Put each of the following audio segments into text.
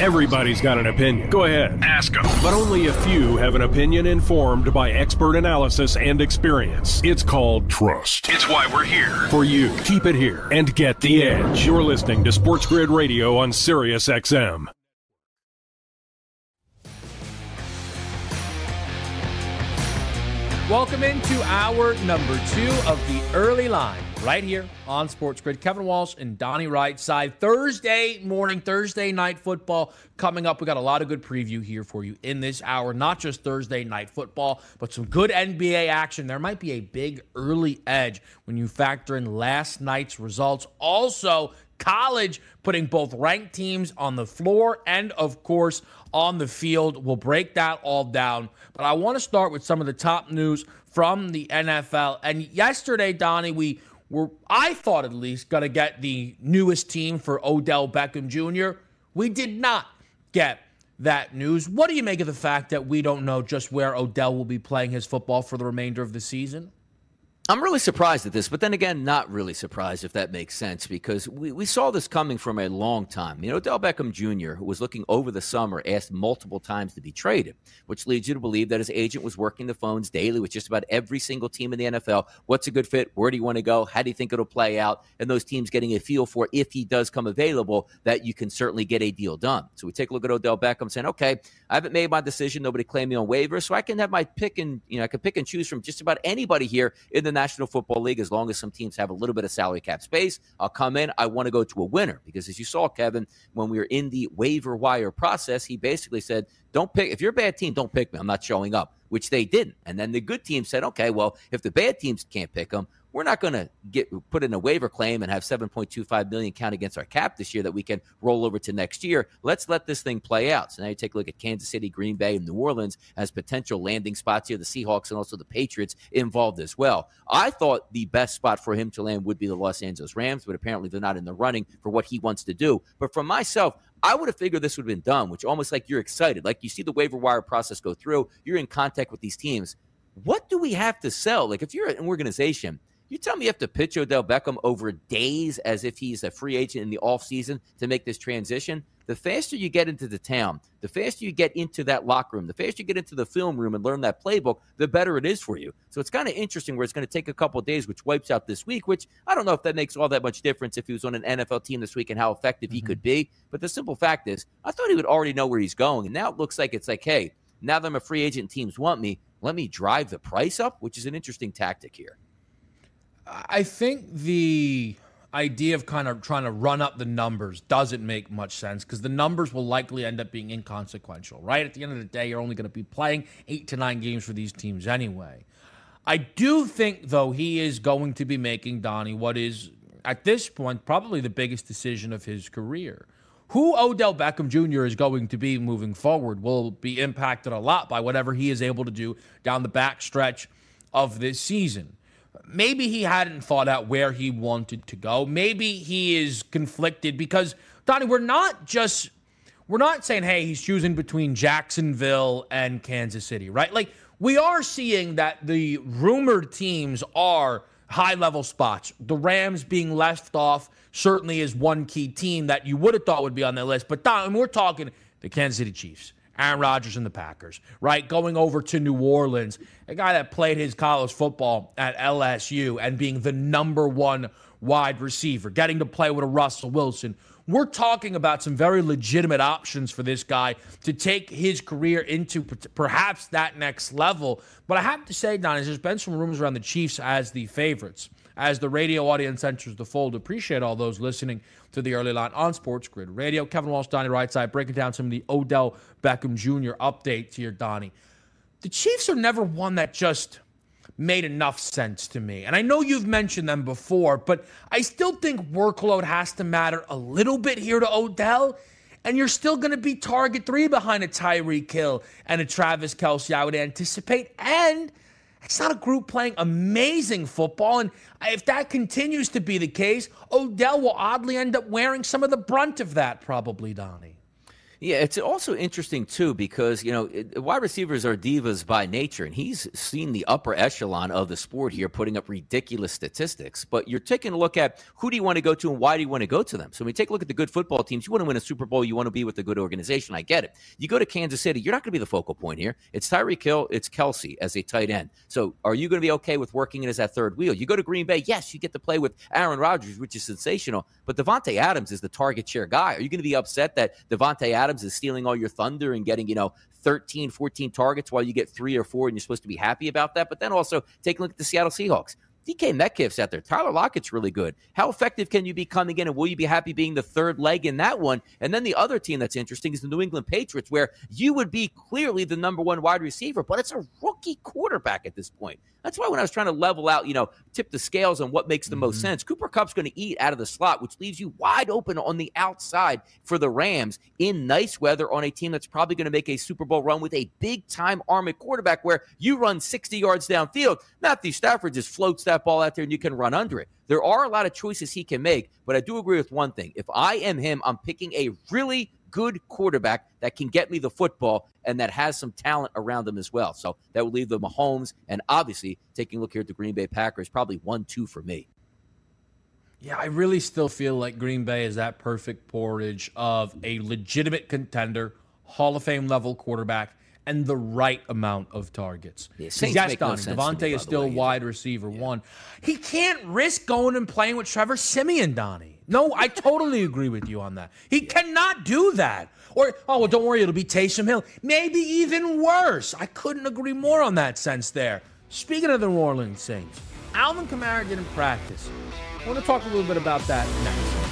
Everybody's got an opinion. Go ahead, ask them. But only a few have an opinion informed by expert analysis and experience. It's called trust. It's why we're here. For you, keep it here and get the edge. You're listening to Sports Grid Radio on Sirius XM. Welcome into hour number two of the early line right here on Sports Grid. Kevin Walsh and Donnie Rightside. Thursday morning, Thursday night football coming up. We got a lot of good preview here for you in this hour. Not just Thursday night football, but some good NBA action. There might be a big early edge when you factor in last night's results. Also, college putting both ranked teams on the floor and, of course, on the field. We'll break that all down. But I want to start with some of the top news from the NFL. And yesterday, Donnie, we were, I thought at least, going to get the newest team for Odell Beckham Jr. We did not get that news. What do you make of the fact that we don't know just where Odell will be playing his football for the remainder of the season? I'm really surprised at this, but then again, not really surprised if that makes sense because we, we saw this coming from a long time. You know, Odell Beckham Jr., who was looking over the summer, asked multiple times to be traded, which leads you to believe that his agent was working the phones daily with just about every single team in the NFL. What's a good fit? Where do you want to go? How do you think it'll play out? And those teams getting a feel for if he does come available, that you can certainly get a deal done. So we take a look at Odell Beckham saying, okay, I haven't made my decision. Nobody claimed me on waivers, so I can have my pick and, you know, I can pick and choose from just about anybody here in the National Football League as long as some teams have a little bit of salary cap space. I'll come in. I want to go to a winner because, as you saw, Kevin, when we were in the waiver wire process, he basically said, Don't pick, if you're a bad team, don't pick me. I'm not showing up, which they didn't. And then the good team said, Okay, well, if the bad teams can't pick him, we're not going to get put in a waiver claim and have 7.25 million count against our cap this year that we can roll over to next year. Let's let this thing play out. So now you take a look at Kansas City, Green Bay, and New Orleans as potential landing spots here. The Seahawks and also the Patriots involved as well. I thought the best spot for him to land would be the Los Angeles Rams, but apparently they're not in the running for what he wants to do. But for myself, I would have figured this would have been done, which almost like you're excited. Like you see the waiver wire process go through, you're in contact with these teams. What do we have to sell? Like if you're an organization – you tell me you have to pitch Odell Beckham over days as if he's a free agent in the offseason to make this transition. The faster you get into the town, the faster you get into that locker room, the faster you get into the film room and learn that playbook, the better it is for you. So it's kind of interesting where it's going to take a couple days, which wipes out this week, which I don't know if that makes all that much difference if he was on an NFL team this week and how effective mm-hmm. he could be. But the simple fact is, I thought he would already know where he's going. And now it looks like it's like, hey, now that I'm a free agent, teams want me, let me drive the price up, which is an interesting tactic here. I think the idea of kind of trying to run up the numbers doesn't make much sense because the numbers will likely end up being inconsequential, right? At the end of the day, you're only going to be playing eight to nine games for these teams anyway. I do think, though, he is going to be making Donnie what is, at this point, probably the biggest decision of his career. Who Odell Beckham Jr. is going to be moving forward will be impacted a lot by whatever he is able to do down the backstretch of this season maybe he hadn't thought out where he wanted to go. Maybe he is conflicted because Donnie, we're not just we're not saying hey he's choosing between Jacksonville and Kansas City, right? Like we are seeing that the rumored teams are high level spots. The Rams being left off certainly is one key team that you would have thought would be on that list. But Don, we're talking the Kansas City Chiefs, Aaron Rodgers and the Packers, right? Going over to New Orleans, a guy that played his college football at LSU and being the number one wide receiver, getting to play with a Russell Wilson. We're talking about some very legitimate options for this guy to take his career into perhaps that next level. But I have to say, Don, there's been some rumors around the Chiefs as the favorites. As the radio audience enters the fold. Appreciate all those listening to the early line on Sports Grid Radio. Kevin Walsh, Donnie Rightside, breaking down some of the Odell Beckham Jr. updates here, Donnie. The Chiefs are never one that just made enough sense to me. And I know you've mentioned them before, but I still think workload has to matter a little bit here to Odell. And you're still going to be target three behind a Tyreek Hill and a Travis Kelce, I would anticipate. And it's not a group playing amazing football. And if that continues to be the case, Odell will oddly end up wearing some of the brunt of that, probably, Donnie. Yeah, it's also interesting too because you know wide receivers are divas by nature, and he's seen the upper echelon of the sport here, putting up ridiculous statistics. But you're taking a look at who do you want to go to and why do you want to go to them. So when you take a look at the good football teams, you want to win a Super Bowl, you want to be with a good organization. I get it. You go to Kansas City, you're not going to be the focal point here. It's Tyreek Hill, it's Kelce as a tight end. So are you going to be okay with working it as that third wheel? You go to Green Bay, yes, you get to play with Aaron Rodgers, which is sensational. But Davante Adams is the target share guy. Are you going to be upset that Davante Adams Adams is stealing all your thunder and getting, you know, 13, 14 targets while you get three or four, and you're supposed to be happy about that. But then also take a look at the Seattle Seahawks. DK Metcalf's out there. Tyler Lockett's really good. How effective can you be coming in, and will you be happy being the third leg in that one? And then the other team that's interesting is the New England Patriots, where you would be clearly the number one wide receiver, but it's a rookie quarterback at this point. That's why when I was trying to level out, you know, tip the scales on what makes the mm-hmm. most sense, Cooper Kupp's going to eat out of the slot, which leaves you wide open on the outside for the Rams in nice weather on a team that's probably going to make a Super Bowl run with a big time army quarterback where you run 60 yards downfield. Matthew Stafford just floats that ball out there and you can run under it. There are a lot of choices he can make, but I do agree with one thing. If I am him, I'm picking a really good quarterback that can get me the football and that has some talent around them as well. So that would leave the Mahomes and obviously taking a look here at the Green Bay Packers, probably one two for me. Yeah, I really still feel like Green Bay is that perfect porridge of a legitimate contender, Hall of Fame level quarterback, and the right amount of targets. Yeah, yes, Donnie, no Davante is still way, wide receiver yeah. one. He can't risk going and playing with Trevor Siemian, Donnie. No, I totally agree with you on that. He yeah. cannot do that. Or, oh, well, don't worry, it'll be Taysom Hill. Maybe even worse. I couldn't agree more on that sense there. Speaking of the New Orleans Saints, Alvin Kamara didn't practice. I want to talk a little bit about that next.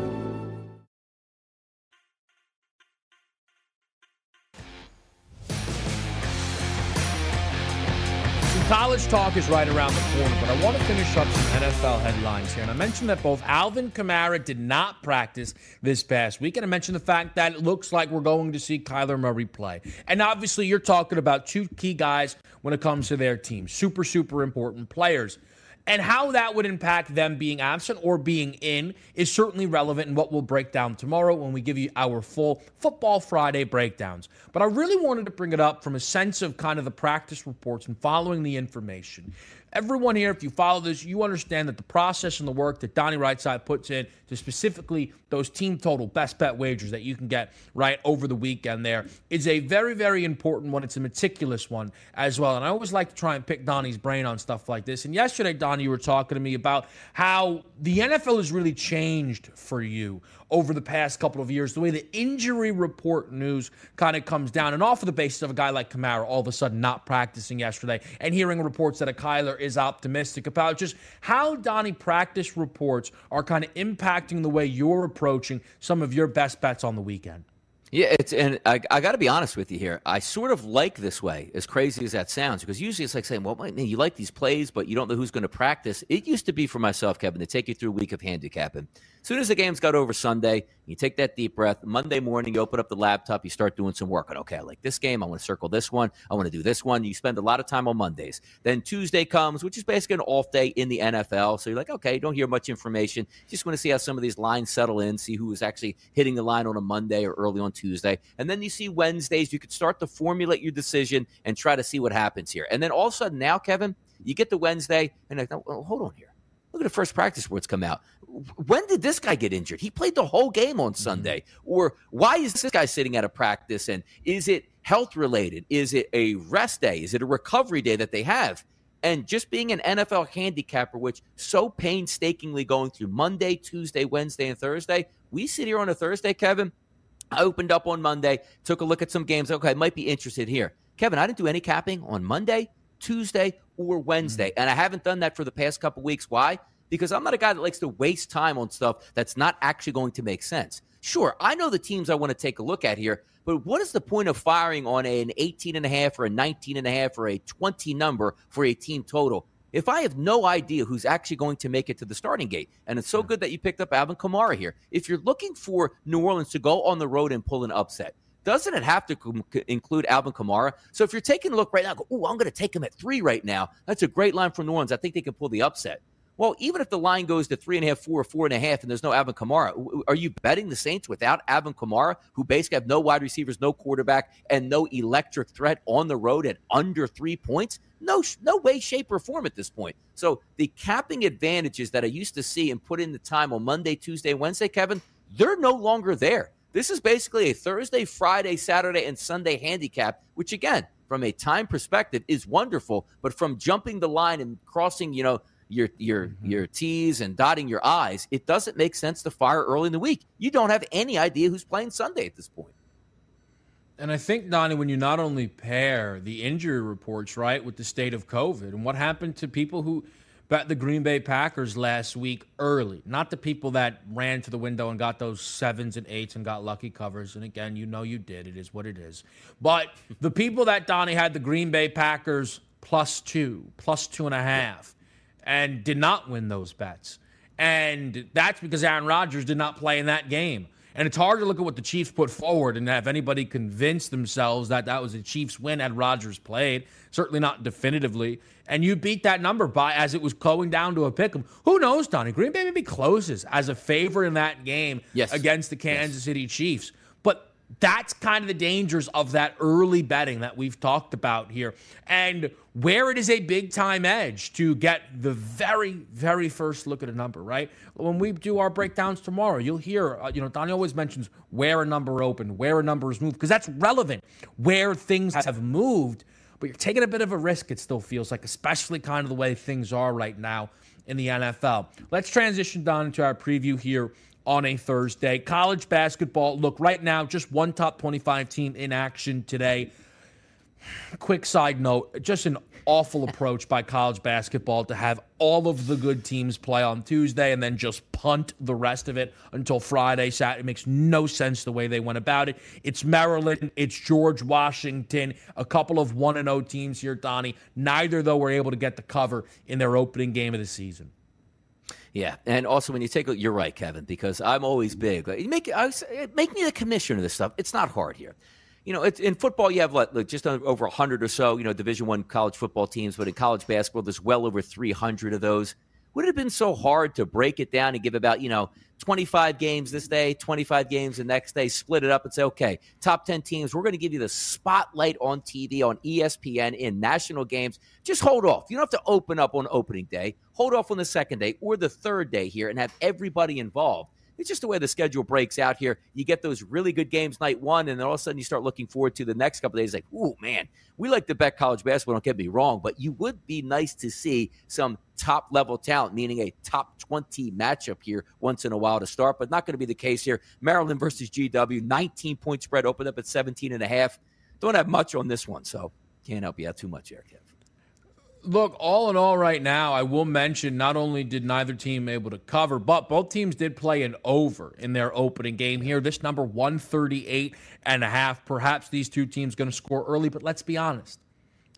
College talk is right around the corner, but I want to finish up some NFL headlines here. And I mentioned that both Alvin Kamara did not practice this past week, and I mentioned the fact that it looks like we're going to see Kyler Murray play. And obviously, you're talking about two key guys when it comes to their team, super, super important players. And how that would impact them being absent or being in is certainly relevant in what we'll break down tomorrow when we give you our full Football Friday breakdowns. But I really wanted to bring it up from a sense of kind of the practice reports and following the information. Everyone here, if you follow this, you understand that the process and the work that Donnie Rightside puts in to specifically those team total best bet wagers that you can get right over the weekend there is a very, very important one. It's a meticulous one as well. And I always like to try and pick Donnie's brain on stuff like this. And yesterday, Donnie, you were talking to me about how the NFL has really changed for you over the past couple of years, the way the injury report news kind of comes down, and off of the basis of a guy like Kamara all of a sudden not practicing yesterday, and hearing reports that a Kyler is optimistic about just how Donnie practice reports are kind of impacting the way you're approaching some of your best bets on the weekend. Yeah, it's and I, I got to be honest with you here. I sort of like this way, as crazy as that sounds, because usually it's like saying, "Well, man, you like these plays, but you don't know who's going to practice." It used to be for myself, Kevin, to take you through a week of handicapping. As soon as the games got over Sunday, you take that deep breath. Monday morning, you open up the laptop, you start doing some work. And okay, I like this game. I want to circle this one. I want to do this one. You spend a lot of time on Mondays. Then Tuesday comes, which is basically an off day in the NFL. So you're like, okay, don't hear much information. Just want to see how some of these lines settle in, see who is actually hitting the line on a Monday or early on Tuesday. And then you see Wednesdays, you could start to formulate your decision and try to see what happens here. And then all of a sudden now, Kevin, you get to Wednesday, and like, well, hold on here. Look at the first practice reports come out. When did this guy get injured? He played the whole game on mm-hmm. Sunday. Or why is this guy sitting at a practice? And is it health related? Is it a rest day? Is it a recovery day that they have? And just being an NFL handicapper, which so painstakingly going through Monday, Tuesday, Wednesday, and Thursday, we sit here on a Thursday, Kevin. I opened up on Monday, took a look at some games. Okay, I might be interested here. Kevin, I didn't do any capping on Monday, Tuesday, or Wednesday. Mm-hmm. And I haven't done that for the past couple weeks. Why? Because I'm not a guy that likes to waste time on stuff that's not actually going to make sense. Sure, I know the teams I want to take a look at here, but what is the point of firing on an 18 and a half or a 19 and a half or a 20 number for a team total if I have no idea who's actually going to make it to the starting gate? And it's so good that you picked up Alvin Kamara here. If you're looking for New Orleans to go on the road and pull an upset, doesn't it have to com- include Alvin Kamara? So if you're taking a look right now, go, oh, I'm going to take him at three right now. That's a great line for New Orleans. I think they can pull the upset. Well, even if the line goes to three and a half, four, or four and a half, and there's no Alvin Kamara, are you betting the Saints without Alvin Kamara, who basically have no wide receivers, no quarterback, and no electric threat on the road at under three points? No, no way, shape, or form at this point. So the capping advantages that I used to see and put in the time on Monday, Tuesday, Wednesday, Kevin, they're no longer there. This is basically a Thursday, Friday, Saturday, and Sunday handicap, which again, from a time perspective, is wonderful. But from jumping the line and crossing, you know, your your mm-hmm. your T's and dotting your I's, it doesn't make sense to fire early in the week. You don't have any idea who's playing Sunday at this point. And I think, Donnie, when you not only pair the injury reports, right, with the state of COVID and what happened to people who bet the Green Bay Packers last week early, not the people that ran to the window and got those sevens and eights and got lucky covers. And again, you know you did. It is what it is. But the people that Donnie had the Green Bay Packers plus two, plus two and a half, and did not win those bets. And that's because Aaron Rodgers did not play in that game. And it's hard to look at what the Chiefs put forward and have anybody convince themselves that that was a Chiefs win had Rodgers played. Certainly not definitively. And you beat that number by as it was going down to a pick 'em. Who knows, Donnie? Green Bay maybe closes as a favor in that game yes. against the Kansas yes. City Chiefs. That's kind of the dangers of that early betting that we've talked about here. And where it is a big time edge to get the very, very first look at a number, right? When we do our breakdowns tomorrow, you'll hear, uh, you know, Donnie always mentions where a number opened, where a number is moved, because that's relevant, where things have moved. But you're taking a bit of a risk, it still feels like, especially kind of the way things are right now in the NFL. Let's transition down into our preview here on a Thursday. College basketball, look, right now, just one top 25 team in action today. Quick side note just an awful approach by college basketball to have all of the good teams play on Tuesday and then just punt the rest of it until Friday, Saturday. It makes no sense the way they went about it. It's Maryland, it's George Washington, a couple of 1 0 teams here, Donnie. Neither, though, were able to get the cover in their opening game of the season. Yeah, and also when you take you're right, Kevin, because I'm always big. Like, make I, make me the commissioner of this stuff. It's not hard here. You know, in football, you have what, like just over hundred or so, you know, Division One college football teams, but in college basketball, there's well over 300 of those. Would it have been so hard to break it down and give about, you know, 25 games this day, 25 games the next day, split it up and say, okay, top 10 teams, we're going to give you the spotlight on TV, on ESPN in national games. Just hold off. You don't have to open up on opening day. Hold off on the second day or the third day here and have everybody involved. It's just the way the schedule breaks out here. You get those really good games night one, and then all of a sudden you start looking forward to the next couple days. Like, oh man, we like to bet college basketball. Don't get me wrong, but you would be nice to see some top level talent, meaning a top 20 matchup here once in a while to start, but not going to be the case here. Maryland versus GW, 19 point spread, opened up at 17 and a half. Don't have much on this one, so can't help you out too much Kev. Look, all in all, right now, I will mention not only did neither team able to cover, but both teams did play an over in their opening game here. This number 138 and a half. Perhaps these two teams going to score early, but let's be honest.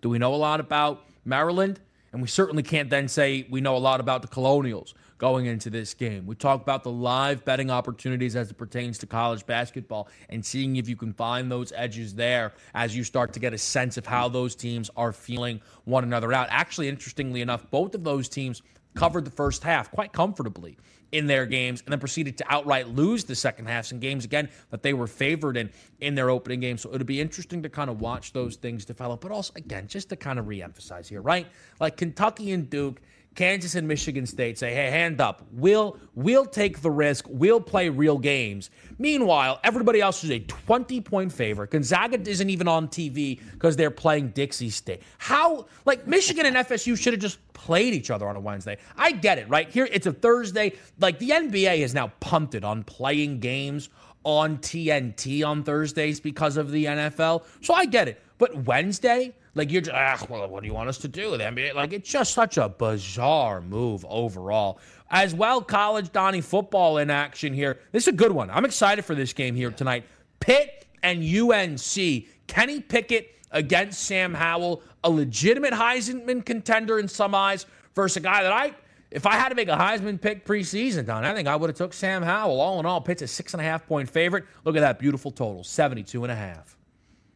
Do we know a lot about Maryland? And we certainly can't then say we know a lot about the Colonials going into this game. We talk about the live betting opportunities as it pertains to college basketball and seeing if you can find those edges there as you start to get a sense of how those teams are feeling one another out. Actually, interestingly enough, both of those teams covered the first half quite comfortably in their games and then proceeded to outright lose the second halves in games again that they were favored in in their opening game. So it'll be interesting to kind of watch those things develop. But also, again, just to kind of reemphasize here, right? Like Kentucky and Duke Kansas and Michigan State say, "Hey, hand up. We'll we'll take the risk. We'll play real games." Meanwhile, everybody else is a 20-point favorite. Gonzaga isn't even on TV because they're playing Dixie State. How like Michigan and FSU should have just played each other on a Wednesday. I get it, right? Here it's a Thursday. Like the NBA has now pumped it on playing games on TNT on Thursdays because of the NFL. So I get it. But Wednesday, like you're just, ah, well, what do you want us to do with NBA? Like it's just such a bizarre move overall. As well, college Donnie football in action here. This is a good one. I'm excited for this game here tonight. Pitt and UNC. Kenny Pickett against Sam Howell, a legitimate Heisman contender in some eyes, versus a guy that I, if I had to make a Heisman pick preseason, Don, I think I would have took Sam Howell. All in all, Pitt's a six and a half point favorite. Look at that beautiful total, 72 and a half.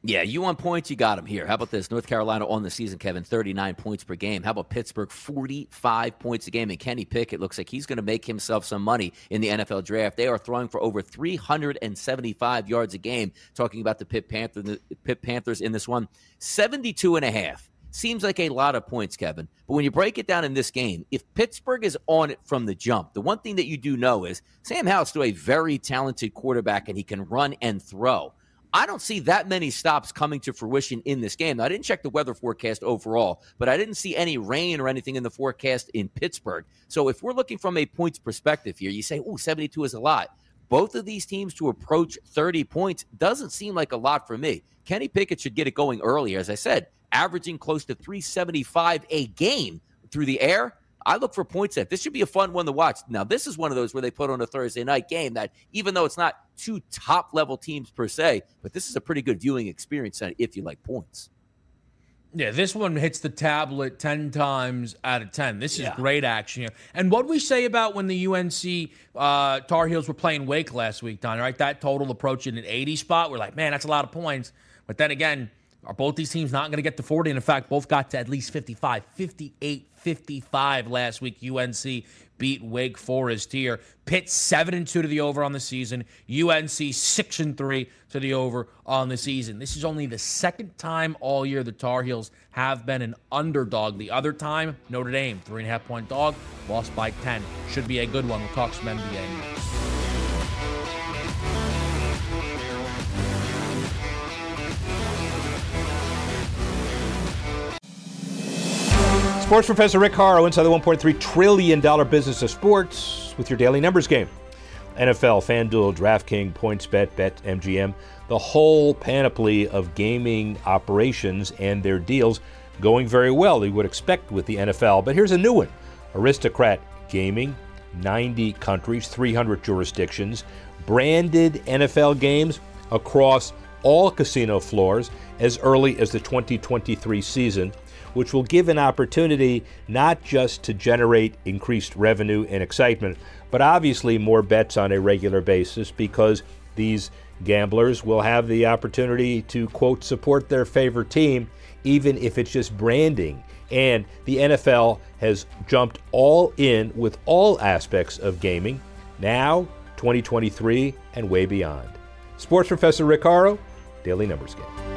Yeah, you want points, you got them here. How about this? North Carolina on the season, Kevin, 39 points per game. How about Pittsburgh, 45 points a game? And Kenny Pickett looks like he's going to make himself some money in the NFL draft. They are throwing for over 375 yards a game. Talking about the Pitt, Panther, the Pitt Panthers in this one, 72 and a half. Seems like a lot of points, Kevin. But when you break it down in this game, if Pittsburgh is on it from the jump, the one thing that you do know is Sam Howell's still a very talented quarterback and he can run and throw. I don't see that many stops coming to fruition in this game. Now, I didn't check the weather forecast overall, but I didn't see any rain or anything in the forecast in Pittsburgh. So if we're looking from a points perspective here, you say, oh, 72 is a lot. Both of these teams to approach 30 points doesn't seem like a lot for me. Kenny Pickett should get it going earlier, as I said, averaging close to 375 a game through the air. I look for points at. This should be a fun one to watch. Now, this is one of those where they put on a Thursday night game that, even though it's not two top level teams per se, but this is a pretty good viewing experience if you like points. Yeah, this one hits the tablet 10 times out of 10. This is yeah. great action here. And what we say about when the UNC uh, Tar Heels were playing Wake last week, Don, right? That total approaching an 80 spot. We're like, man, that's a lot of points. But then again, are both these teams not going to get to 40? And in fact, both got to at least 55, 58 55 last week. UNC beat Wake Forest here. Pitt 7 and 2 to the over on the season. UNC 6 and 3 to the over on the season. This is only the second time all year the Tar Heels have been an underdog. The other time, Notre Dame, three and a half point dog, lost by 10. Should be a good one. We'll talk some NBA. Sports professor Rick Horrow inside the $1.3 trillion business of sports with your daily numbers game. NFL, FanDuel, DraftKings, PointsBet, Bet, MGM, the whole panoply of gaming operations and their deals going very well, you would expect with the NFL. But here's a new one Aristocrat Gaming, 90 countries, 300 jurisdictions, branded NFL games across all casino floors as early as the 2023 season which will give an opportunity not just to generate increased revenue and excitement, but obviously more bets on a regular basis because these gamblers will have the opportunity to, quote, support their favorite team, even if it's just branding. And the NFL has jumped all in with all aspects of gaming, now, 2023, and way beyond. Sports Professor Rick Horrow, Daily Numbers Game.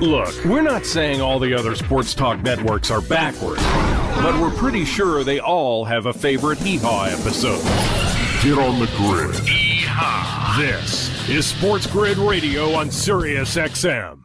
Look, we're not saying all the other sports talk networks are backwards, but we're pretty sure they all have a favorite hee haw episode. Get on the grid. Hee-haw. This is Sports Grid Radio on Sirius XM.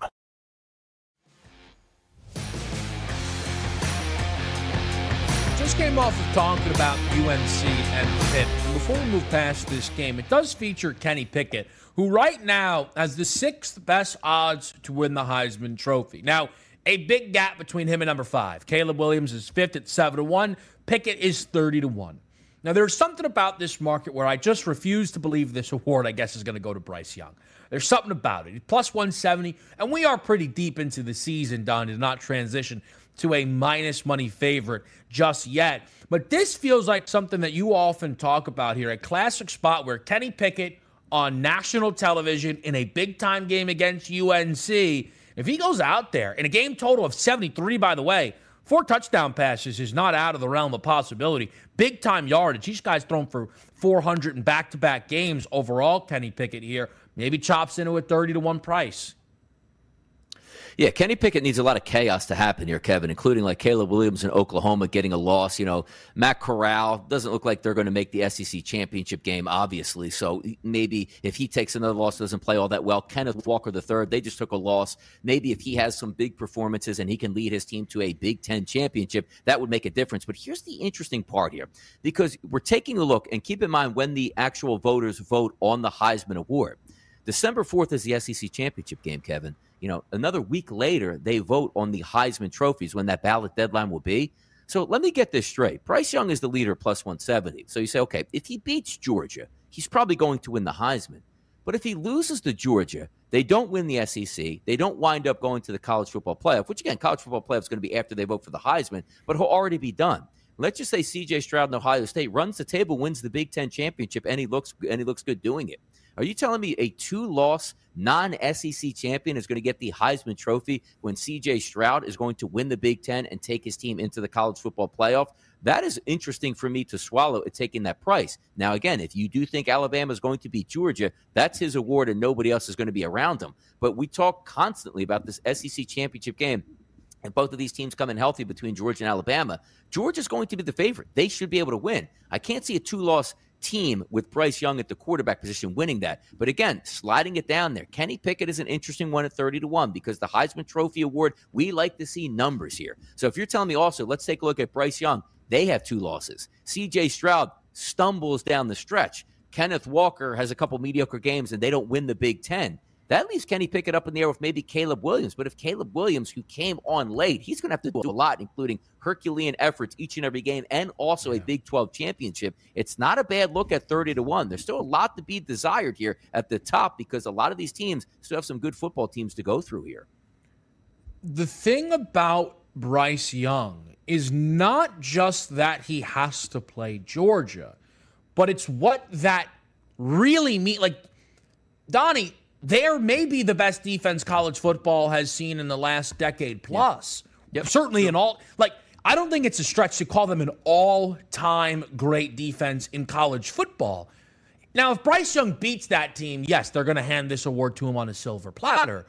Just came off of talking about UNC and Pitt. Before we move past this game, it does feature Kenny Pickett, who right now has the sixth best odds to win the Heisman Trophy. Now, a big gap between him and number five. Caleb Williams is fifth at seven to one. Pickett is thirty to one. Now, there's something about this market where I just refuse to believe this award, I guess, is going to go to Bryce Young. There's something about it. Plus 170, and we are pretty deep into the season, Don, to not transition to a minus money favorite just yet. But this feels like something that you often talk about here a classic spot where Kenny Pickett on national television in a big time game against UNC, if he goes out there in a game total of 73, by the way, four touchdown passes is not out of the realm of possibility. Big time yardage. These guys thrown for 400 in back to back games overall. Kenny Pickett here maybe chops into a 30 to 1 price. Yeah, Kenny Pickett needs a lot of chaos to happen here, Kevin, including like Caleb Williams in Oklahoma getting a loss. You know, Matt Corral doesn't look like they're going to make the SEC championship game, obviously. So maybe if he takes another loss, doesn't play all that well. Kenneth Walker III, they just took a loss. Maybe if he has some big performances and he can lead his team to a Big Ten championship, that would make a difference. But here's the interesting part here because we're taking a look and keep in mind when the actual voters vote on the Heisman Award. December 4th is the SEC championship game, Kevin you know, another week later, they vote on the Heisman trophies when that ballot deadline will be. So let me get this straight. Bryce Young is the leader plus 170. So you say, okay, if he beats Georgia, he's probably going to win the Heisman. But if he loses to Georgia, they don't win the SEC. They don't wind up going to the college football playoff, which again, college football playoff is going to be after they vote for the Heisman, but he'll already be done. Let's just say CJ Stroud in Ohio State runs the table, wins the Big Ten championship, and he looks and he looks good doing it. Are you telling me a two-loss non-SEC champion is going to get the Heisman Trophy when CJ Stroud is going to win the Big Ten and take his team into the college football playoff? That is interesting for me to swallow at taking that price. Now, again, if you do think Alabama is going to beat Georgia, that's his award and nobody else is going to be around him. But we talk constantly about this SEC championship game and both of these teams coming healthy between Georgia and Alabama, Georgia's going to be the favorite. They should be able to win. I can't see a two loss team with Bryce Young at the quarterback position winning that. But again, sliding it down there. Kenny Pickett is an interesting one at 30 to 1 because the Heisman Trophy Award, we like to see numbers here. So if you're telling me also, let's take a look at Bryce Young. They have two losses. CJ Stroud stumbles down the stretch. Kenneth Walker has a couple mediocre games and they don't win the Big Ten. That leaves Kenny Pickett up in the air with maybe Caleb Williams. But if Caleb Williams, who came on late, he's going to have to do a lot, including Herculean efforts each and every game and also yeah. a Big 12 championship. It's not a bad look at 30 to 1. There's still a lot to be desired here at the top because a lot of these teams still have some good football teams to go through here. The thing about Bryce Young is not just that he has to play Georgia, but it's what that really means. Like, Donnie, they're maybe the best defense college football has seen in the last decade plus. Yep. Certainly in all like I don't think it's a stretch to call them an all-time great defense in college football. Now, if Bryce Young beats that team, yes, they're going to hand this award to him on a silver platter.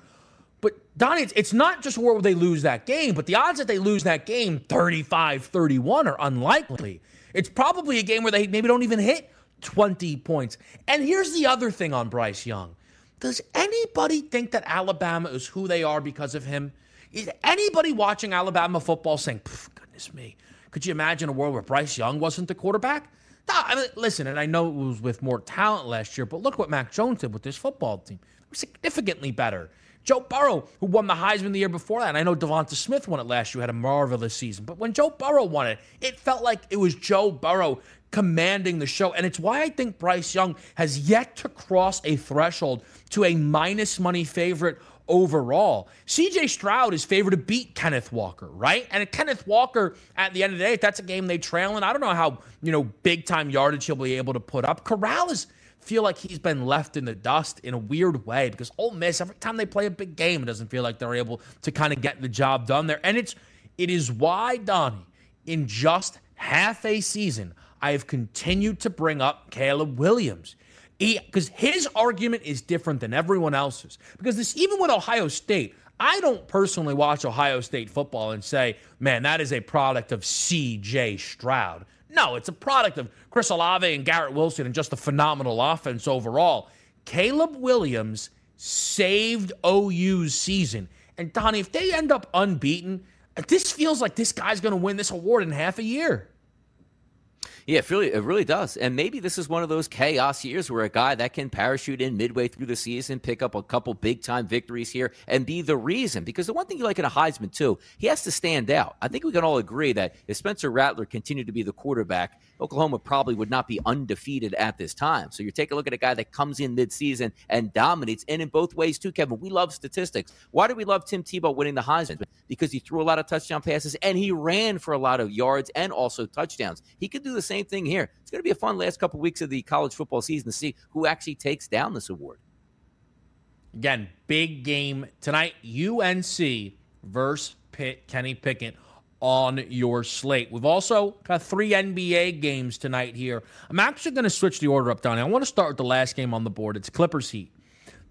But Donnie, it's, it's not just where they lose that game, but the odds that they lose that game 35 31 are unlikely. It's probably a game where they maybe don't even hit 20 points. And here's the other thing on Bryce Young does anybody think that Alabama is who they are because of him? Is anybody watching Alabama football saying, goodness me, Could you imagine a world where Bryce Young wasn't the quarterback? I mean, listen, and I know it was with more talent last year, but look what Mac Jones did with this football team. Significantly better. Joe Burrow, who won the Heisman the year before that, and I know DeVonta Smith won it last year, had a marvelous season. But when Joe Burrow won it, it felt like it was Joe Burrow commanding the show. And it's why I think Bryce Young has yet to cross a threshold to a minus money favorite overall. CJ Stroud is favored to beat Kenneth Walker, right? And Kenneth Walker, at the end of the day, if that's a game they trail in, I don't know how, you know, big time yardage he'll be able to put up. Corral is feel like he's been left in the dust in a weird way because Ole Miss, every time they play a big game, it doesn't feel like they're able to kind of get the job done there. And it's it is why, Donnie, in just half a season, I have continued to bring up Caleb Williams. Because his argument is different than everyone else's. Because this, even with Ohio State, I don't personally watch Ohio State football and say, man, that is a product of CJ Stroud. No, it's a product of Chris Olave and Garrett Wilson and just a phenomenal offense overall. Caleb Williams saved OU's season. And Donnie, if they end up unbeaten, this feels like this guy's going to win this award in half a year. Yeah, it really, it really does. And maybe this is one of those chaos years where a guy that can parachute in midway through the season, pick up a couple big time victories here, and be the reason. Because the one thing you like in a Heisman, too, he has to stand out. I think we can all agree that if Spencer Rattler continued to be the quarterback, Oklahoma probably would not be undefeated at this time. So you're taking a look at a guy that comes in midseason and dominates. And in both ways, too, Kevin, we love statistics. Why do we love Tim Tebow winning the Heisman? Because he threw a lot of touchdown passes and he ran for a lot of yards and also touchdowns. He could do the same thing here. It's going to be a fun last couple weeks of the college football season to see who actually takes down this award. Again, big game tonight. UNC versus Pitt, Kenny Pickett on your slate. We've also got three NBA games tonight here. I'm actually going to switch the order up, Donnie. I want to start with the last game on the board. It's Clippers Heat.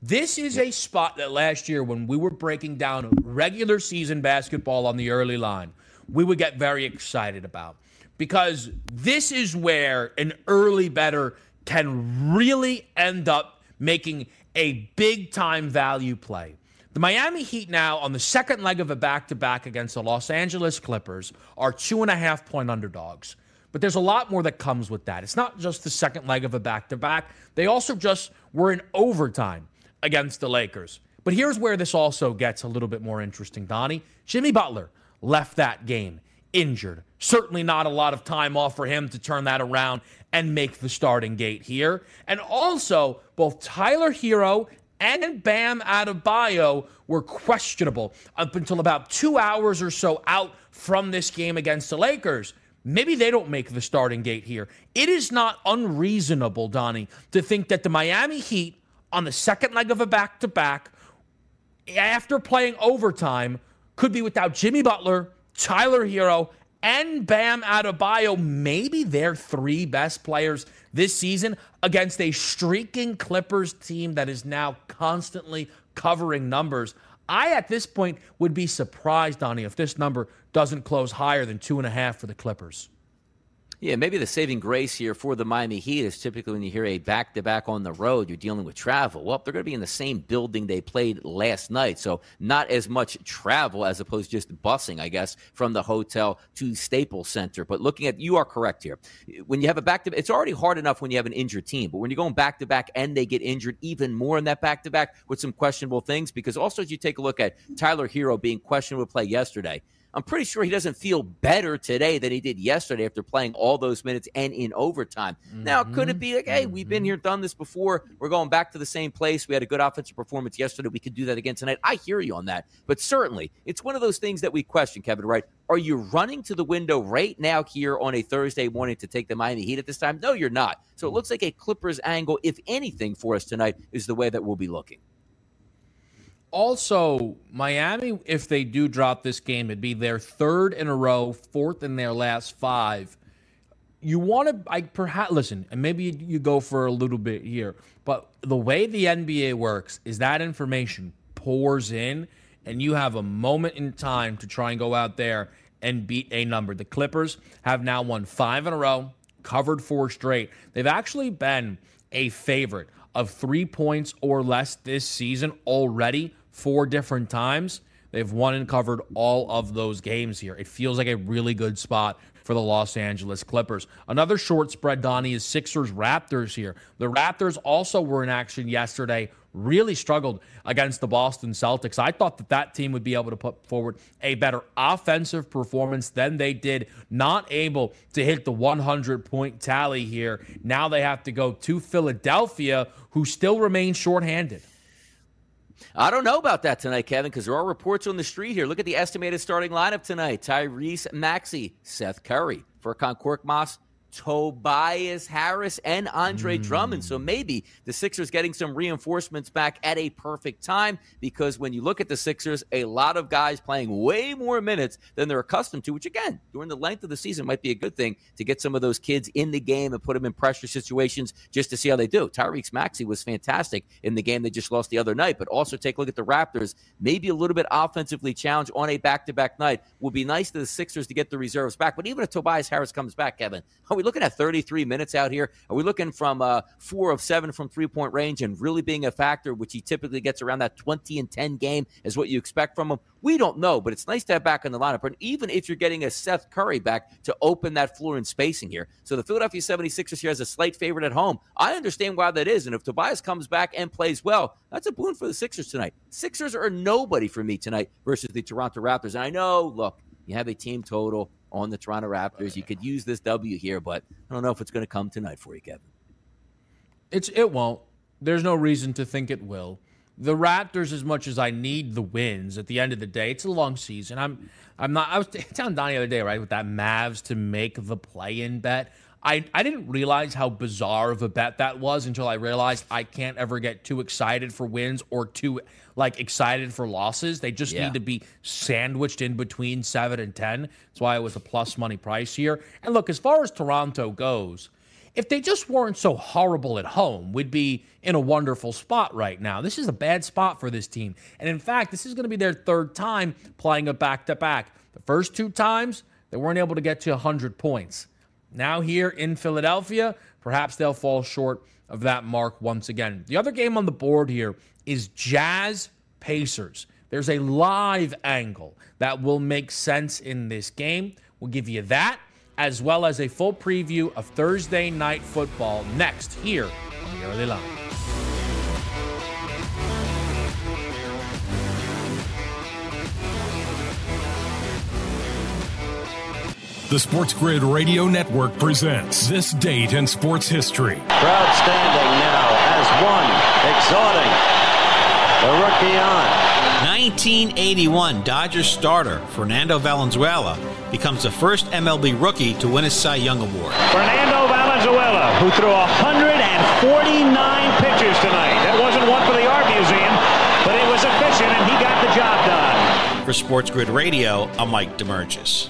This is a spot that last year, when we were breaking down regular season basketball on the early line, we would get very excited about because this is where an early better can really end up making a big time value play. The Miami Heat now on the second leg of a back to back against the Los Angeles Clippers are two and a half point underdogs. But there's a lot more that comes with that. It's not just the second leg of a back to back, they also just were in overtime against the Lakers. But here's where this also gets a little bit more interesting, Donnie. Jimmy Butler left that game injured. Certainly not a lot of time off for him to turn that around and make the starting gate here. And also, both Tyler Herro and Bam Adebayo were questionable up until about two hours or so out from this game against the Lakers. Maybe they don't make the starting gate here. It is not unreasonable, Donnie, to think that the Miami Heat on the second leg of a back to back, after playing overtime, could be without Jimmy Butler Tyler Herro, and Bam Adebayo, maybe their three best players this season against a streaking Clippers team that is now constantly covering numbers. I, at this point, would be surprised, Donnie, if this number doesn't close higher than two and a half for the Clippers. Yeah, maybe the saving grace here for the Miami Heat is typically when you hear a back to back on the road, you're dealing with travel. Well, they're going to be in the same building they played last night. So, not as much travel as opposed to just busing, I guess, from the hotel to Staples Center. But looking at, you are correct here. When you have a back to it's already hard enough when you have an injured team. But when you're going back to back and they get injured even more in that back to back with some questionable things, because also as you take a look at Tyler Herro being questionable play yesterday, I'm pretty sure he doesn't feel better today than he did yesterday after playing all those minutes and in overtime. Mm-hmm. Now, could it be like, hey, we've been mm-hmm. here, done this before. We're going back to the same place. We had a good offensive performance yesterday. We could do that again tonight. I hear you on that. But certainly, it's one of those things that we question, Kevin, right? Are you running to the window right now here on a Thursday morning to take the Miami Heat at this time? No, you're not. So it looks like a Clippers angle, if anything, for us tonight is the way that we'll be looking also, Miami, if they do drop this game, it'd be their third in a row, fourth in their last five. You want to, I perhaps listen, and maybe you, you go for a little bit here, but the way the NBA works is that information pours in, and you have a moment in time to try and go out there and beat a number. The Clippers have now won five in a row, covered four straight. They've actually been a favorite of three points or less this season already four different times. They've won and covered all of those games here. It feels like a really good spot for the Los Angeles Clippers. Another short spread, Donnie, is Sixers Raptors here. The Raptors also were in action yesterday really struggled against the Boston Celtics. I thought that that team would be able to put forward a better offensive performance than they did, not able to hit the 100 point tally here. Now they have to go to Philadelphia, who still remains shorthanded. I don't know about that tonight, Kevin, because there are reports on the street here. Look at the estimated starting lineup tonight Tyrese Maxey, Seth Curry, Furkan Korkmaz, Tobias Harris and Andre mm. Drummond. So maybe the Sixers getting some reinforcements back at a perfect time because when you look at the Sixers, a lot of guys playing way more minutes than they're accustomed to, which again, during the length of the season might be a good thing to get some of those kids in the game and put them in pressure situations just to see how they do. Tyrese Maxey was fantastic in the game they just lost the other night, but also take a look at the Raptors, maybe a little bit offensively challenged on a back to back night. Would be nice to the Sixers to get the reserves back. But even if Tobias Harris comes back, Kevin, we looking at 33 minutes out here? Are we looking from uh, four of seven from three point range and really being a factor, which he typically gets around that 20 and 10 game, is what you expect from him? We don't know, but it's nice to have back in the lineup. And even if you're getting a Seth Curry back to open that floor and spacing here. So the Philadelphia 76ers here has a slight favorite at home. I understand why that is. And if Tobias comes back and plays well, that's a boon for the Sixers tonight. Sixers are nobody for me tonight versus the Toronto Raptors. And I know, look, you have a team total on the Toronto Raptors. You could use this W here, but I don't know if it's going to come tonight for you, Kevin. It's it won't. There's no reason to think it will. The Raptors, as much as I need the wins, at the end of the day, it's a long season. I'm I'm not. I was telling Don the other day, right, with that Mavs to make the play-in bet. I, I didn't realize how bizarre of a bet that was until I realized I can't ever get too excited for wins or too like excited for losses. They just yeah. need to be sandwiched in between seven and ten. That's why it was a plus money price here. And look, as far as Toronto goes, if they just weren't so horrible at home, we'd be in a wonderful spot right now. This is a bad spot for this team. And in fact, this is going to be their third time playing a back to back. The first two times, they weren't able to get to 100 points. Now, here in Philadelphia, perhaps they'll fall short of that mark once again. The other game on the board here is Jazz Pacers. There's a live angle that will make sense in this game. We'll give you that, as well as a full preview of Thursday night football next here on the early line. The Sports Grid Radio Network presents This Date in Sports History. Crowd standing now as one, exhorting the rookie on. 1981 Dodgers starter Fernando Valenzuela becomes the first MLB rookie to win a Cy Young Award. Fernando Valenzuela, who threw 149 pitches tonight. That wasn't one for the art museum, but it was efficient and he got the job done. For Sports Grid Radio, I'm Mike Demergis.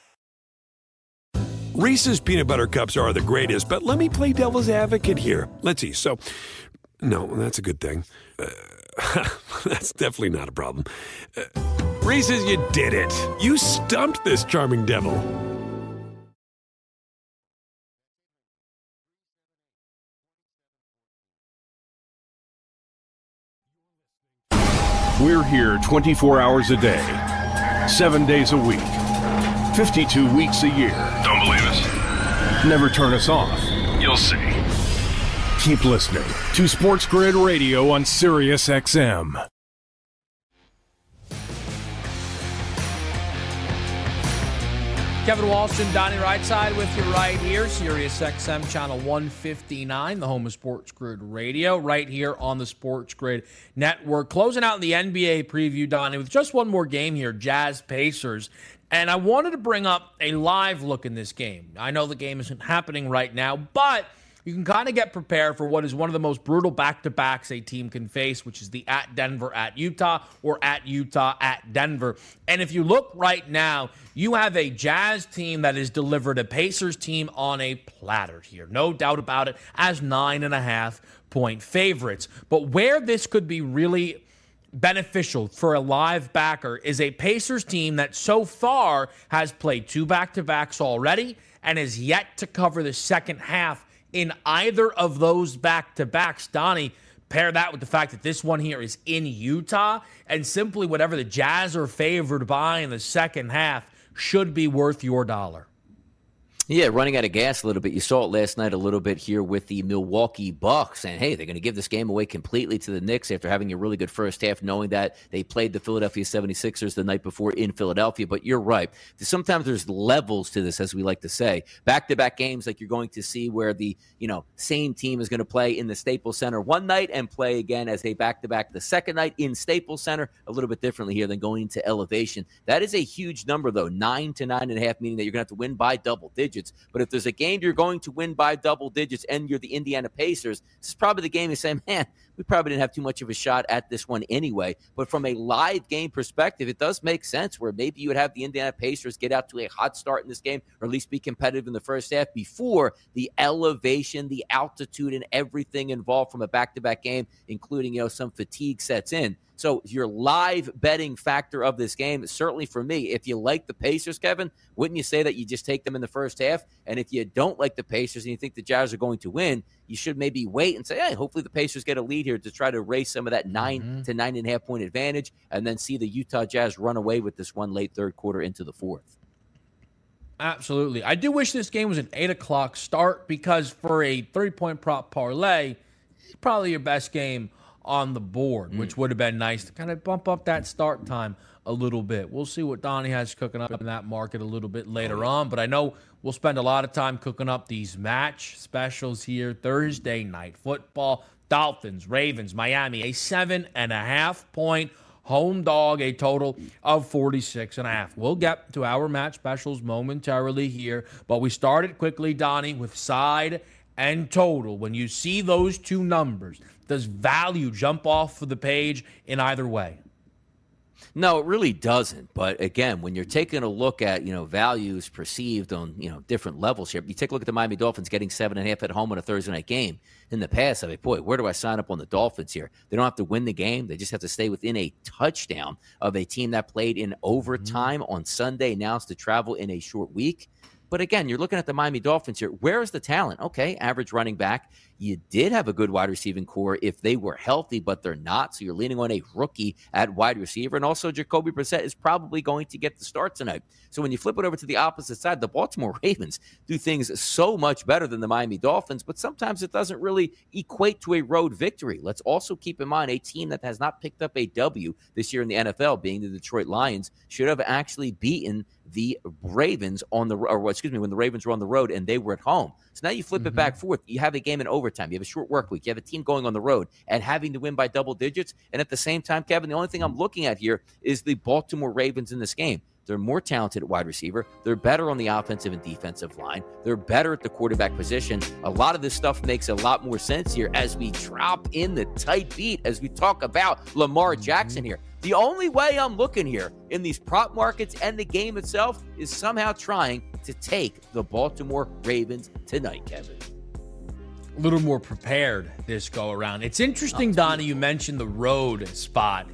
Reese's peanut butter cups are the greatest, but let me play devil's advocate here. Let's see. So, no, that's a good thing. Uh, that's definitely not a problem. Uh, Reese's, you did it. You stumped this charming devil. We're here 24 hours a day, seven days a week 52 weeks a year. Don't believe us? Never turn us off. You'll see. Keep listening to Sports Grid Radio on Sirius XM. Kevin Walsh and Donnie Rightside with you right here, Sirius XM channel 159, the home of Sports Grid Radio, right here on the Sports Grid Network. Closing out the NBA preview, Donnie, with just one more game here, Jazz Pacers. And I wanted to bring up a live look in this game. I know the game isn't happening right now, but you can kind of get prepared for what is one of the most brutal back to backs a team can face, which is the at Denver at Utah or at Utah at Denver. And if you look right now, you have a Jazz team that has delivered a Pacers team on a platter here. No doubt about it, as nine and a half point favorites. But where this could be really beneficial for a live backer is a Pacers team that so far has played two back to backs already and is yet to cover the second half in either of those back to backs. Donnie, pair that with the fact that this one here is in Utah, and simply whatever the Jazz are favored by in the second half should be worth your dollar. Yeah, running out of gas a little bit. You saw it last night a little bit here with the Milwaukee Bucks, and hey, they're going to give this game away completely to the Knicks after having a really good first half, knowing that they played the Philadelphia 76ers the night before in Philadelphia. But you're right. Sometimes there's levels to this, as we like to say. Back to back games like you're going to see where the, you know, same team is going to play in the Staples Center one night and play again as they back to back the second night in Staples Center, a little bit differently here than going into elevation. That is a huge number, though. Nine to nine and a half, meaning that you're going to have to win by double digits digits. But if there's a game you're going to win by double digits and you're the Indiana Pacers, this is probably the game you say, man, we probably didn't have too much of a shot at this one anyway. But from a live game perspective, it does make sense where maybe you would have the Indiana Pacers get out to a hot start in this game, or at least be competitive in the first half before the elevation, the altitude, and everything involved from a back to back game, including you know some fatigue sets in. So your live betting factor of this game, certainly for me, if you like the Pacers, Kevin, wouldn't you say that you just take them in the first half? And if you don't like the Pacers and you think the Jazz are going to win, you should maybe wait and say, hey, hopefully the Pacers get a lead here to try to raise some of that 9 mm-hmm. to nine and a half point advantage, and then see the Utah Jazz run away with this one late third quarter into the fourth. Absolutely. I do wish this game was an eight o'clock start because for a three point prop parlay, it's probably your best game on the board, mm. which would have been nice to kind of bump up that start time a little bit. We'll see what Donnie has cooking up in that market a little bit later on, but I know we'll spend a lot of time cooking up these match specials here. Thursday night football, Dolphins, Ravens, Miami, a seven and a half point home dog, a total of 46 and a half. We'll get to our match specials momentarily here, but we started quickly, Donnie, with side and total. When you see those two numbers, does value jump off of the page in either way? No, it really doesn't. But again, when you're taking a look at you know values perceived on you know different levels here, you take a look at the Miami Dolphins getting seven and a half at home on a Thursday night game. In the past, I mean, boy, where do I sign up on the Dolphins here? They don't have to win the game; they just have to stay within a touchdown of a team that played in overtime mm-hmm. on Sunday. Now it's to travel in a short week. But again, you're looking at the Miami Dolphins here. Where is the talent? Okay, average running back. You did have a good wide receiving core if they were healthy, but they're not. So you're leaning on a rookie at wide receiver. And also, Jacoby Brissett is probably going to get the start tonight. So when you flip it over to the opposite side, the Baltimore Ravens do things so much better than the Miami Dolphins, but sometimes it doesn't really equate to a road victory. Let's also keep in mind a team that has not picked up a W this year in the NFL, being the Detroit Lions, should have actually beaten the Ravens on the or excuse me when the Ravens were on the road and they were at home. So now you flip mm-hmm. it back forth. You have a game in overtime. You have a short work week. You have a team going on the road and having to win by double digits. And at the same time, Kevin, the only thing I'm looking at here is the Baltimore Ravens in this game. They're more talented at wide receiver. They're better on the offensive and defensive line. They're better at the quarterback position. A lot of this stuff makes a lot more sense here as we drop in the tight beat, as we talk about Lamar mm-hmm. Jackson here. The only way I'm looking here in these prop markets and the game itself is somehow trying to take the Baltimore Ravens tonight, Kevin. A little more prepared this go around. It's interesting, Donnie, you mentioned the road spot.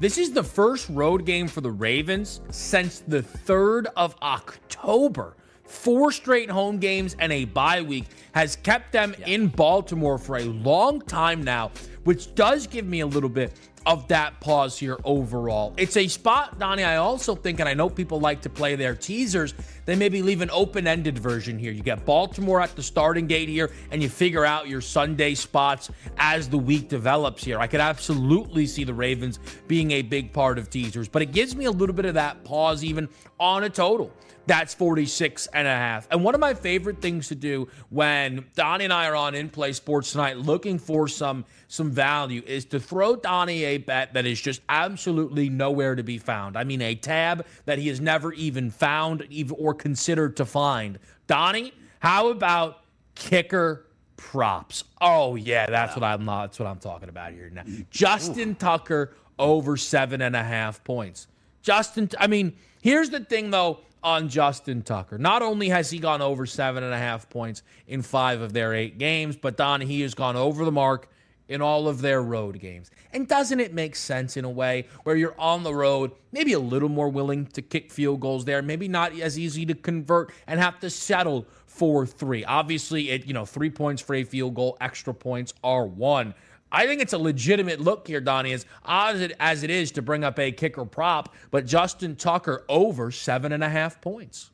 This is the first road game for the Ravens since the 3rd of October. Four straight home games and a bye week has kept them yeah. in Baltimore for a long time now, which does give me a little bit of that pause here overall. It's a spot, Donnie. I also think, and I know people like to play their teasers, they maybe leave an open ended version here. You get Baltimore at the starting gate here, and you figure out your Sunday spots as the week develops here. I could absolutely see the Ravens being a big part of teasers, but it gives me a little bit of that pause even on a total. That's 46 and a half. And one of my favorite things to do when Donnie and I are on in play sports tonight looking for some some value is to throw Donnie a bet that is just absolutely nowhere to be found. I mean a tab that he has never even found or considered to find. Donnie, how about kicker props. Oh yeah, that's what I'm. That's what I'm talking about here now. Justin Tucker over seven and a half points. Justin, I mean, here's the thing though on Justin Tucker. Not only has he gone over seven and a half points in five of their eight games, but Don, he has gone over the mark in all of their road games. And doesn't it make sense in a way where you're on the road, maybe a little more willing to kick field goals there, maybe not as easy to convert and have to settle for three? Obviously, it you know three points for a field goal, extra points are one. I think it's a legitimate look here, Donnie, as odd as it is to bring up a kicker prop, but Justin Tucker over seven and a half points.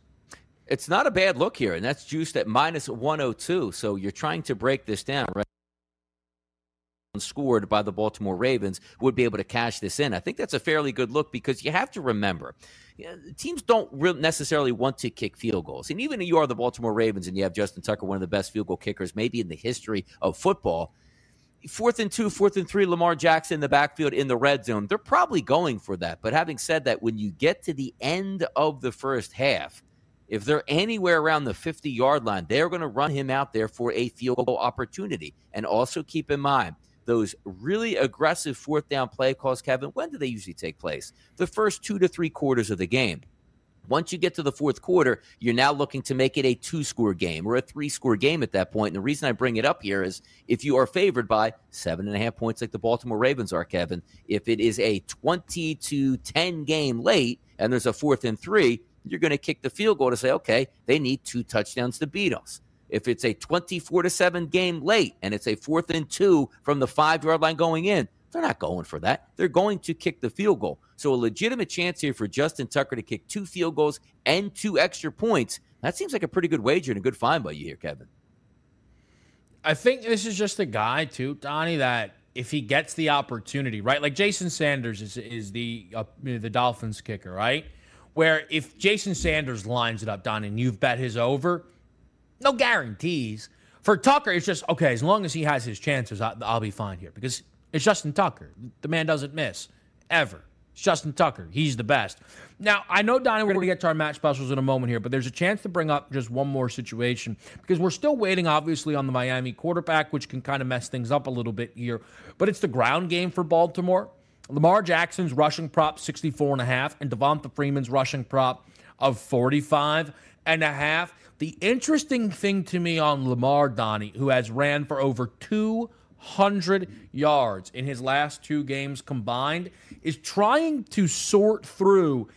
It's not a bad look here, and that's juiced at minus 102. So you're trying to break this down, right? Scored by the Baltimore Ravens would be able to cash this in. I think that's a fairly good look because you have to remember you know, teams don't necessarily want to kick field goals. And even if you are the Baltimore Ravens and you have Justin Tucker, one of the best field goal kickers maybe in the history of football, fourth and two, fourth and three, Lamar Jackson in the backfield in the red zone, they're probably going for that. But having said that, when you get to the end of the first half, if they're anywhere around the 50 yard line, they're going to run him out there for a field goal opportunity. And also keep in mind, those really aggressive fourth down play calls, Kevin, when do they usually take place? The first two to three quarters of the game. Once you get to the fourth quarter, you're now looking to make it a two score game or a three score game at that point. And the reason I bring it up here is if you are favored by seven and a half points like the Baltimore Ravens are, Kevin, if it is a 20 to 10 game late and there's a fourth and three, you're going to kick the field goal to say, okay, they need two touchdowns to beat us. If it's a 24 to 7 game late and it's a fourth and two from the five yard line going in, they're not going for that. They're going to kick the field goal. So a legitimate chance here for Justin Tucker to kick two field goals and two extra points. That seems like a pretty good wager and a good find by you here, Kevin. I think this is just a guy too, Donnie, that if he gets the opportunity, right? Like Jason Sanders is is the uh, the Dolphins kicker, right? Where if Jason Sanders lines it up, Donnie, and you've bet his over, no guarantees. For Tucker, it's just okay. As long as he has his chances, I, will be fine here because it's Justin Tucker. The man doesn't miss ever. It's Justin Tucker. He's the best. Now, I know, Donnie, we're going to get to our match specials in a moment here, but there's a chance to bring up just one more situation because we're still waiting, obviously, on the Miami quarterback, which can kind of mess things up a little bit here. But it's the ground game for Baltimore. Lamar Jackson's rushing prop 64 and a half and Devonta Freeman's rushing prop of 45 and a half. The interesting thing to me on Lamar Donnie, who has ran for over 200 yards in his last two games combined, is trying to sort through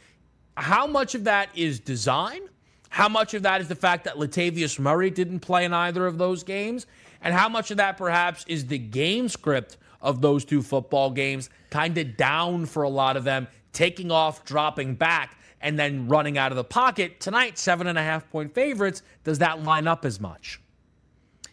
how much of that is design, how much of that is the fact that Latavius Murray didn't play in either of those games, and how much of that perhaps is the game script of those two football games kind of down for a lot of them, taking off, dropping back and then running out of the pocket. Tonight, seven and a half point favorites. Does that line up as much?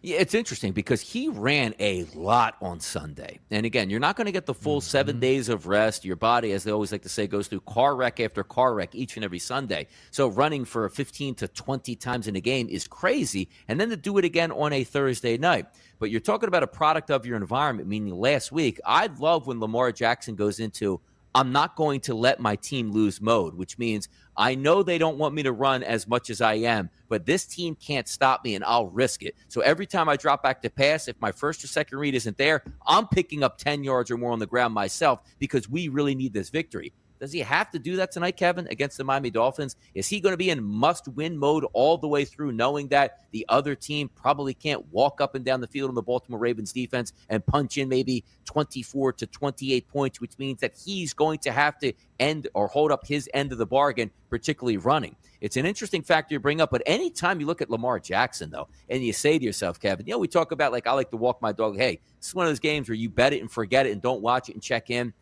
Yeah, it's interesting because he ran a lot on Sunday. And again, you're not going to get the full mm-hmm. seven days of rest. Your body, as they always like to say, goes through car wreck after car wreck each and every Sunday. So running for 15 to 20 times in a game is crazy. And then to do it again on a Thursday night. But you're talking about a product of your environment, meaning last week, I love when Lamar Jackson goes into I'm not going to let my team lose mode, which means I know they don't want me to run as much as I am, but this team can't stop me and I'll risk it. So every time I drop back to pass, if my first or second read isn't there, I'm picking up 10 yards or more on the ground myself because we really need this victory. Does he have to do that tonight, Kevin, against the Miami Dolphins? Is he going to be in must win mode all the way through, knowing that the other team probably can't walk up and down the field on the Baltimore Ravens defense and punch in maybe 24 to 28 points, which means that he's going to have to end or hold up his end of the bargain, particularly running? It's an interesting factor you bring up, but anytime you look at Lamar Jackson, though, and you say to yourself, Kevin, you know, we talk about like I like to walk my dog. Hey, it's one of those games where you bet it and forget it and don't watch it and check in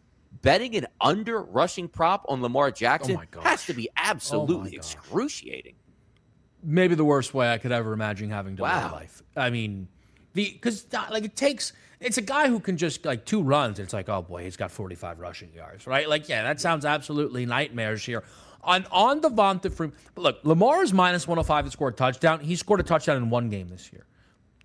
betting an under rushing prop on Lamar Jackson oh has to be oh absolutely oh excruciating. Maybe the worst way I could ever imagine having to wow. live life. I mean, the because like it takes it's a guy who can just like two runs. It's like oh boy, he's got 45 rushing yards, right? Like yeah, that sounds absolutely nightmarish here. On on Devonta Freeman, but look, Lamar is minus 105 to score a touchdown. He scored a touchdown in one game this year.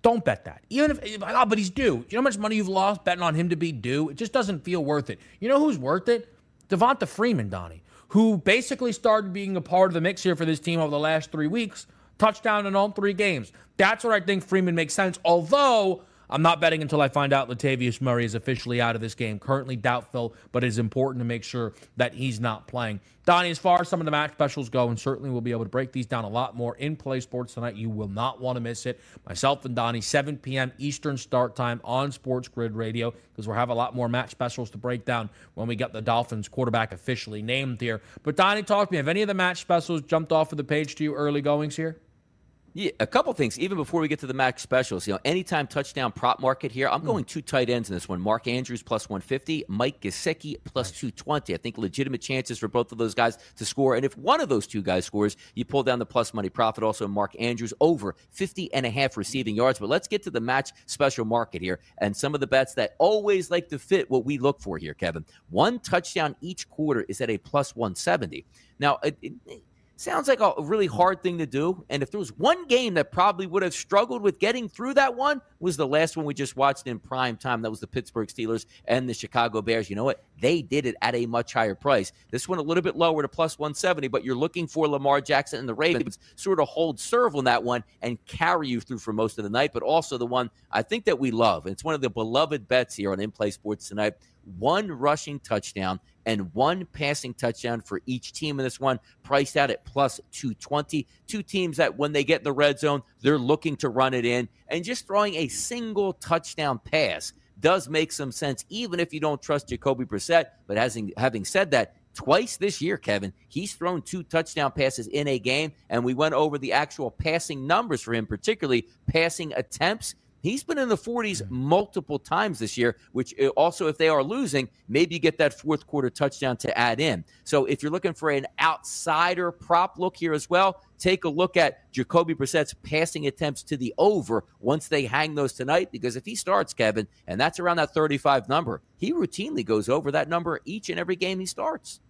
Don't bet that. Even if, oh, but he's due. You know how much money you've lost betting on him to be due? It just doesn't feel worth it. You know who's worth it? Devonta Freeman, Donnie, who basically started being a part of the mix here for this team over the last three weeks. touchdown in all three games. That's where I think Freeman makes sense. Although I'm not betting until I find out Latavius Murray is officially out of this game. Currently doubtful, but it is important to make sure that he's not playing. Donnie, as far as some of the match specials go, and certainly we'll be able to break these down a lot more in Play Sports tonight. You will not want to miss it. Myself and Donnie, 7 p.m. Eastern start time on Sports Grid Radio, because we'll have a lot more match specials to break down when we get the Dolphins quarterback officially named here. But Donnie, talk to me. Have any of the match specials jumped off of the page to you early goings here? Yeah, a couple things. Even before we get to the max specials, you know, anytime touchdown prop market here, I'm hmm. going two tight ends in this one. Mark Andrews plus 150, Mike Gesicki plus 220. I think legitimate chances for both of those guys to score. And if one of those two guys scores, you pull down the plus money profit. Also, Mark Andrews over 50 and a half receiving yards. But let's get to the match special market here and some of the bets that always like to fit what we look for here, Kevin. One touchdown each quarter is at a plus 170. Now, it, it, sounds like a really hard thing to do. And if there was one game that probably would have struggled with getting through that one, was the last one we just watched in prime time. That was the Pittsburgh Steelers and the Chicago Bears. You know what? They did it at a much higher price. This one a little bit lower to plus 170, but you're looking for Lamar Jackson and the Ravens sort of hold serve on that one and carry you through for most of the night. But also the one I think that we love. It's one of the beloved bets here on In Play Sports tonight. One rushing touchdown and one passing touchdown for each team in this one, priced out at plus 220. Two teams that when they get in the red zone, they're looking to run it in. And just throwing a single touchdown pass does make some sense, even if you don't trust Jacoby Brissett. But having, having said that, twice this year, Kevin, he's thrown two touchdown passes in a game, and we went over the actual passing numbers for him, particularly passing attempts. He's been in the 40s multiple times this year, which uh, also, if they are losing, maybe you get that fourth quarter touchdown to add in. So if you're looking for an outsider prop look here as well, take a look at Jacoby Brissett's passing attempts to the over once they hang those tonight. Because if he starts, Kevin, and that's around that 35 number, he routinely goes over that number each and every game he starts.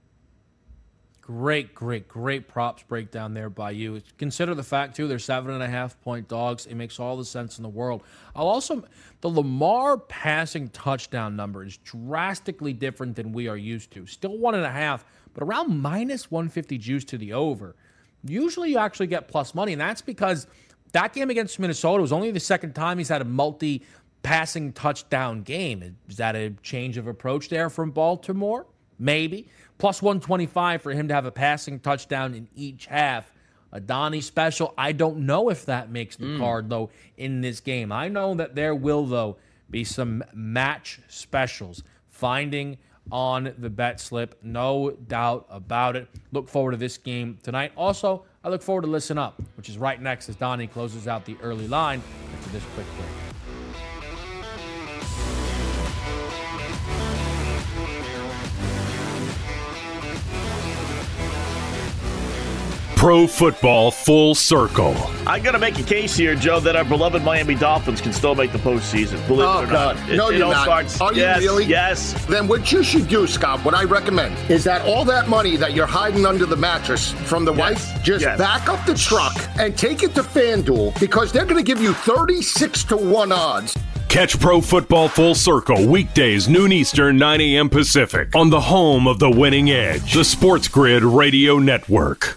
Great, great, great props breakdown there by you. Consider the fact too, they're seven and a half point dogs. It makes all the sense in the world. I'll also the Lamar passing touchdown number is drastically different than we are used to. Still one and a half, but around minus 150 juice to the over. Usually you actually get plus money, and that's because that game against Minnesota was only the second time he's had a multi passing touchdown game. Is that a change of approach there from Baltimore? Maybe. Plus 125 for him to have a passing touchdown in each half. A Donnie special. I don't know if that makes the mm. card, though, in this game. I know that there will, though, be some match specials. Finding on the bet slip. No doubt about it. Look forward to this game tonight. Also, I look forward to Listen Up, which is right next as Donnie closes out the early line after this quick break. Pro Football Full Circle. I'm going to make a case here, Joe, that our beloved Miami Dolphins can still make the postseason. Believe oh, it or God. not. no, it, you're it not. Starts, Are yes, you really? Yes. Then what you should do, Scott, what I recommend is that all that money that you're hiding under the mattress from the yes. wife, just yes. back up the truck and take it to FanDuel because they're going to give you 36 to 1 odds. Catch Pro Football Full Circle weekdays, noon Eastern, 9 a.m. Pacific, on the home of the winning edge, the Sports Grid Radio Network.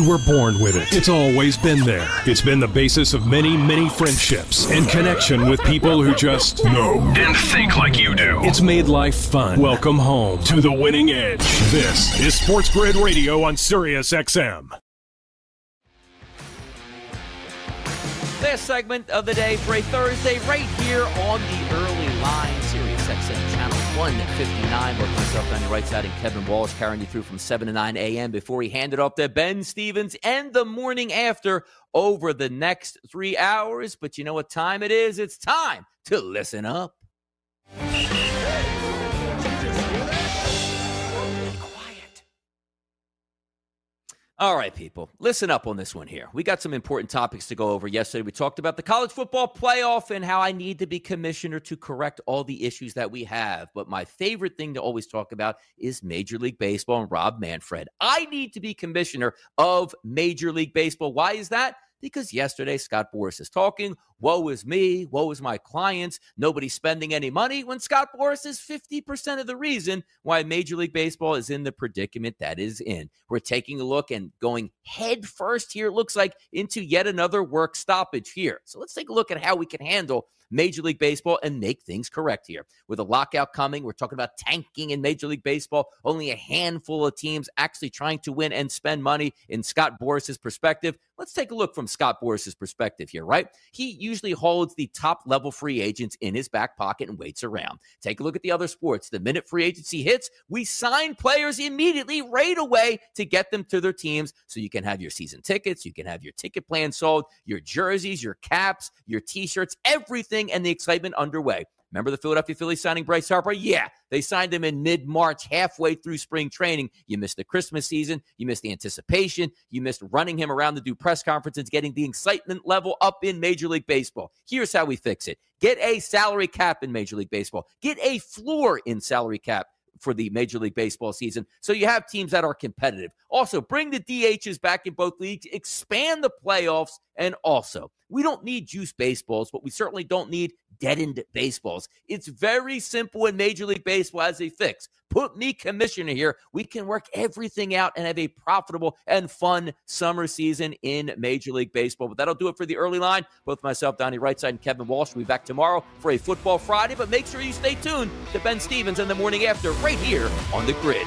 You were born with it. It's always been there. It's been the basis of many, many friendships and connection with people who just know and think like you do. It's made life fun. Welcome home to the winning edge. This is Sports Grid Radio on Sirius XM. Last segment of the day for a Thursday, right here on the early line, Sirius XM channel 159. Work myself Donnie Rightside and Kevin Walsh carrying you through from 7 to 9 a.m. before he hand it off to Ben Stevens and the morning after over the next three hours. But you know what time it is? It's time to listen up. All right, people, listen up on this one here. We got some important topics to go over. Yesterday, we talked about the college football playoff and how I need to be commissioner to correct all the issues that we have. But my favorite thing to always talk about is Major League Baseball and Rob Manfred. I need to be commissioner of Major League Baseball. Why is that? because yesterday Scott Boras is talking, woe is me, woe is my clients, nobody's spending any money, when Scott Boras is 50% of the reason why Major League Baseball is in the predicament that is in. We're taking a look and going head first here, it looks like, into yet another work stoppage here. So let's take a look at how we can handle Major League Baseball and make things correct here. With a lockout coming, we're talking about tanking in Major League Baseball. Only a handful of teams actually trying to win and spend money in Scott Boras's perspective. Let's take a look from Scott Boras's perspective here, right? He usually holds the top level free agents in his back pocket and waits around. Take a look at the other sports. The minute free agency hits, we sign players immediately right away to get them to their teams so you can have your season tickets, you can have your ticket plan sold, your jerseys, your caps, your t-shirts, everything and the excitement underway. Remember the Philadelphia Phillies signing Bryce Harper? Yeah, they signed him in mid March, halfway through spring training. You missed the Christmas season. You missed the anticipation. You missed running him around to do press conferences, getting the excitement level up in Major League Baseball. Here's how we fix it get a salary cap in Major League Baseball, get a floor in salary cap for the Major League Baseball season. So you have teams that are competitive. Also, bring the DHs back in both leagues, expand the playoffs, and also, we don't need juice baseballs, but we certainly don't need deadened baseballs. It's very simple in Major League Baseball as a fix. Put me commissioner here. We can work everything out and have a profitable and fun summer season in Major League Baseball. But that'll do it for the early line. Both myself, Donnie Rightside, and Kevin Walsh will be back tomorrow for a Football Friday. But make sure you stay tuned to Ben Stevens in the morning after right here on the grid.